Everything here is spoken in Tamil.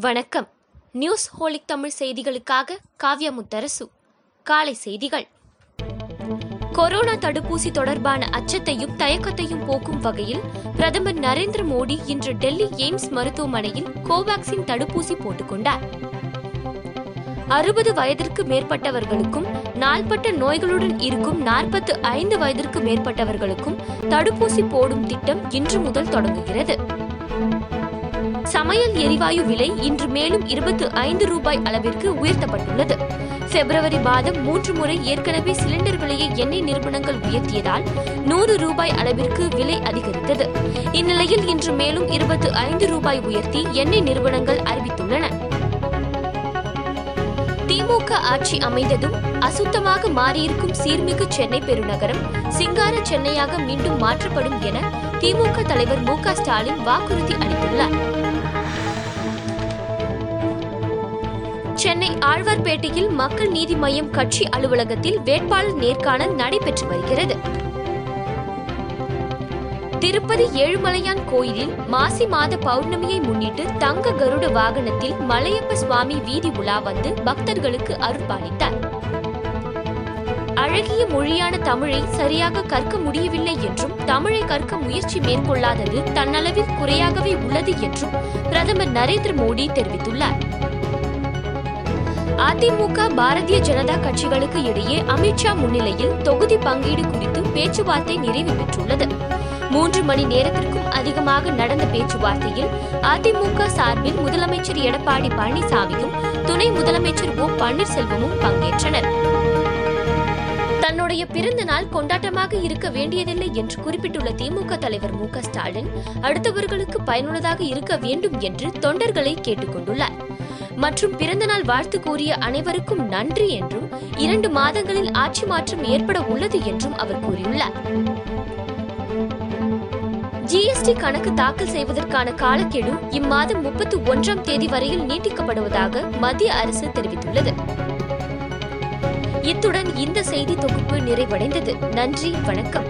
வணக்கம். நியூஸ் ஹோலிக் தமிழ் செய்திகளுக்காக காவ்யா முத்தரசு. காலை செய்திகள். கொரோனா தடுப்பூசி தொடர்பான அச்சத்தையும் தயக்கத்தையும் போக்கும் வகையில் பிரதமர் நரேந்திர மோடி இன்று டெல்லி எய்ம்ஸ் மருத்துவமனையில் கோவாக்சின் தடுப்பூசி போட்டுக்கொண்டார். அறுபது வயதிற்கு மேற்பட்டவர்களுக்கும் நாள்பட்ட நோய்களுடன் இருக்கும் நாற்பத்து ஐந்து வயதிற்கு மேற்பட்டவர்களுக்கும் தடுப்பூசி போடும் திட்டம் இன்று முதல் தொடங்குகிறது. சமையல் எரிவாயு விலை இன்று மேலும் இருபத்து ஐந்து ரூபாய் அளவிற்கு உயர்த்தப்பட்டுள்ளது. பிப்ரவரி மாதம் மூன்று முறை ஏற்கனவே சிலிண்டர் விலையை எண்ணெய் நிறுவனங்கள் உயர்த்தியதால் நூறு ரூபாய் அளவிற்கு விலை அதிகரித்தது. இந்நிலையில் இன்று மேலும் இருபத்து ஐந்து ரூபாய் உயர்த்தி எண்ணெய் நிறுவனங்கள் அறிவித்துள்ளன. திமுக ஆட்சி அமைந்ததும் அசுத்தமாக மாறியிருக்கும் சீர்மிகு சென்னை பெருநகரம் சிங்கார சென்னையாக மீண்டும் மாற்றப்படும் என திமுக தலைவர் மு க ஸ்டாலின் வாக்குறுதி அளித்துள்ளார். சென்னை ஆழ்வார்பேட்டையில் மக்கள் நீதி மய்யம் கட்சி அலுவலகத்தில் வேட்பாளர் நேர்காணல் நடைபெற்று வருகிறது. திருப்பதி ஏழுமலையான் கோயிலில் மாசி மாத பௌர்ணமியை முன்னிட்டு தங்க கருட வாகனத்தில் மலையப்ப சுவாமி வீதி உலா வந்து பக்தர்களுக்கு அருள்பாலித்தார். அழகிய மொழியான தமிழை சரியாக கற்க முடியவில்லை என்றும் தமிழை கற்க முயற்சி மேற்கொள்ளாதது தன்னளவில் குறையாகவே உள்ளது என்றும் பிரதமர் நரேந்திர மோடி தெரிவித்துள்ளார். அதிமுக பாரதிய ஜனதா கட்சிகளுக்கு இடையே அமித்ஷா முன்னிலையில் தொகுதி பங்கீடு குறித்து பேச்சுவார்த்தை நிறைவு பெற்றுள்ளது. மூன்று மணி நேரத்திற்கும் அதிகமாக நடந்த பேச்சுவார்த்தையில் அதிமுக சார்பில் முதலமைச்சர் எடப்பாடி பழனிசாமியும் துணை முதலமைச்சர் ஓ பன்னீர்செல்வமும் பங்கேற்றனர். தன்னுடைய பிறந்த நாள் கொண்டாட்டமாக இருக்க வேண்டியதில்லை என்று குறிப்பிட்டுள்ள திமுக தலைவர் மு க ஸ்டாலின் அடுத்தவர்களுக்கு பயனுள்ளதாக இருக்க வேண்டும் என்று தொண்டர்களை கேட்டுக்கொண்டுள்ளார். மற்றும் பிறந்தநாள் வாழ்த்து கூறிய அனைவருக்கும் நன்றி என்றும் இரண்டு மாதங்களில் ஆட்சி மாற்றம் ஏற்பட உள்ளது என்றும் அவர் கூறியுள்ளார். ஜிஎஸ்டி கணக்கு தாக்கல் செய்வதற்கான காலக்கெடு இம்மாதம் முப்பத்தி ஒன்றாம் தேதி வரையில் நீட்டிக்கப்படுவதாக மத்திய அரசு தெரிவித்துள்ளது. இத்துடன் இந்த செய்தி தொகுப்பு நிறைவடைந்தது. நன்றி வணக்கம்.